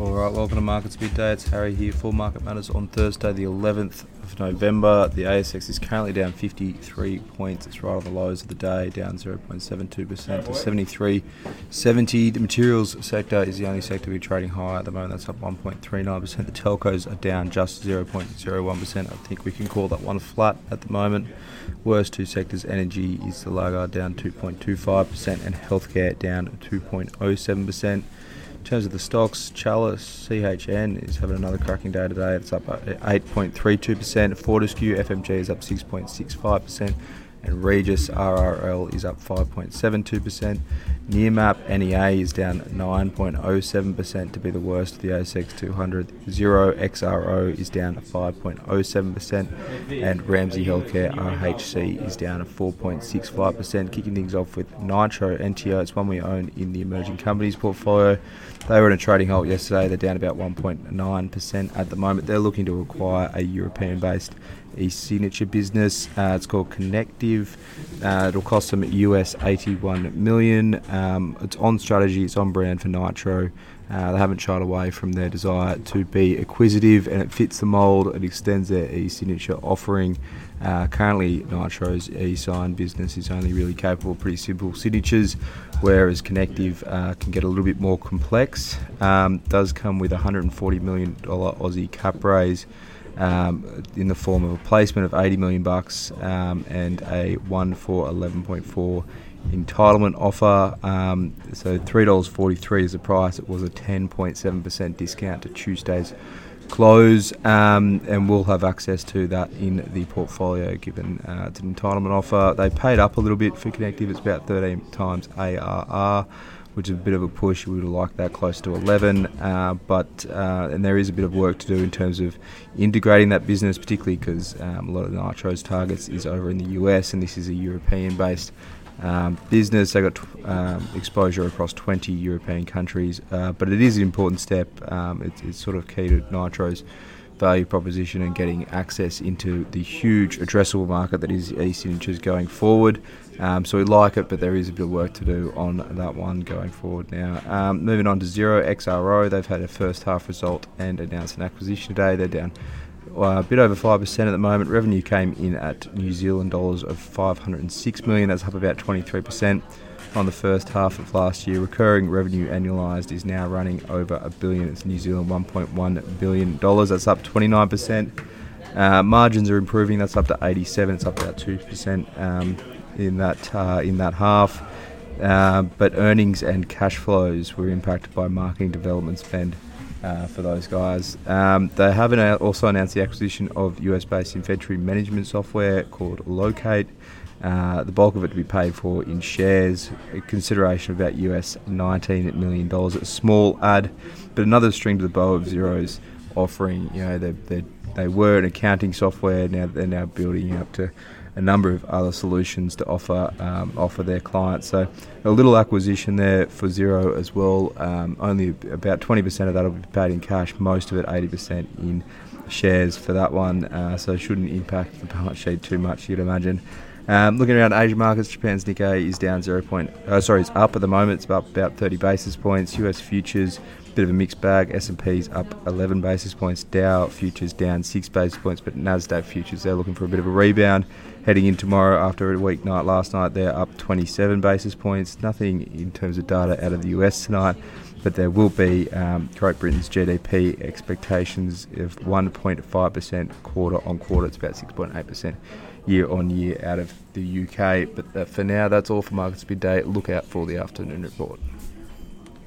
All right, welcome to Markets Midday. It's Harry here for Market Matters on Thursday, the 11th of November. The ASX is currently down 53 points. It's right on the lows of the day, down 0.72% to 73.70. The materials sector is the only sector to be trading high at the moment. That's up 1.39%. The telcos are down just 0.01%. I think we can call that one flat at the moment. Worst two sectors, energy is the laggard down 2.25% and healthcare down 2.07%. In terms of the stocks, Chalice CHN is having another cracking day today. It's up 8.32%. Fortescue FMG is up 6.65%. And Regis RRL is up 5.72%. Nearmap NEA is down 9.07% to be the worst of the ASX 200. Xero XRO is down 5.07%, and Ramsay Healthcare RHC is down 4.65%. Kicking things off with Nitro NTO, it's one we own in the emerging companies portfolio. They were in a trading halt yesterday. They're down about 1.9% at the moment. They're looking to acquire a European-based e-signature business. Uh, it's called Connective. Uh, it'll cost them US 81 million. Um, it's on strategy. It's on brand for Nitro. Uh, they haven't shied away from their desire to be acquisitive, and it fits the mould. It extends their e-signature offering. Uh, currently, Nitro's e-sign business is only really capable of pretty simple signatures, whereas Connective uh, can get a little bit more complex. Um, does come with a 140 million dollar Aussie cap raise um, in the form of a placement of 80 million bucks um, and a one for 11.4 entitlement offer. Um, so $3.43 is the price. It was a 10.7% discount to Tuesday's close, um, and we'll have access to that in the portfolio given uh, it's an entitlement offer. They paid up a little bit for Connective. It's about 13 times ARR which is a bit of a push. We would like that close to 11, uh, but uh, and there is a bit of work to do in terms of integrating that business, particularly because um, a lot of Nitro's targets is over in the US, and this is a European-based um, business. They got um, exposure across 20 European countries, uh, but it is an important step. Um, it's, it's, sort of key to Nitro's value proposition and getting access into the huge addressable market that is e-signatures going forward. Um, so we like it, but there is a bit of work to do on that one going forward now. Um, moving on to Xero XRO, they've had a first half result and announced an acquisition today. They're down a bit over 5% at the moment. Revenue came in at New Zealand dollars of 506 million. That's up about 23% on the first half of last year. Recurring revenue annualized is now running over a billion. It's New Zealand 1.1 billion dollars. That's up 29%. Uh, margins are improving. That's up to 87. It's up about 2%. Um, in that uh, in that half. Uh, but earnings and cash flows were impacted by marketing development spend uh, for those guys. Um, they have also announced the acquisition of US-based inventory management software called Locate. Uh, the bulk of it to be paid for in shares, a consideration of about US $19 million. A small add, but another string to the bow of Xero's offering. You know, they they they were an accounting software. Now they're now building up to a number of other solutions to offer um, offer their clients. So a little acquisition there for Xero as well. Um, only about 20% of that will be paid in cash, most of it 80% in shares for that one. Uh, so shouldn't impact the balance sheet too much, you'd imagine. Um, looking around Asian markets, Japan's Nikkei is down 0. Point, uh, sorry, it's up at the moment. It's up about 30 basis points. US futures bit of a mixed bag. S&P's up 11 basis points. Dow futures down 6 basis points, but Nasdaq futures they're looking for a bit of a rebound heading in tomorrow after a weak night last night. They're up 27 basis points. Nothing in terms of data out of the US tonight, but there will be um, Great Britain's GDP expectations of 1.5% quarter on quarter. It's about 6.8% year on year out of the UK. But uh, for now, that's all for Markets Midday. Look out for the afternoon report.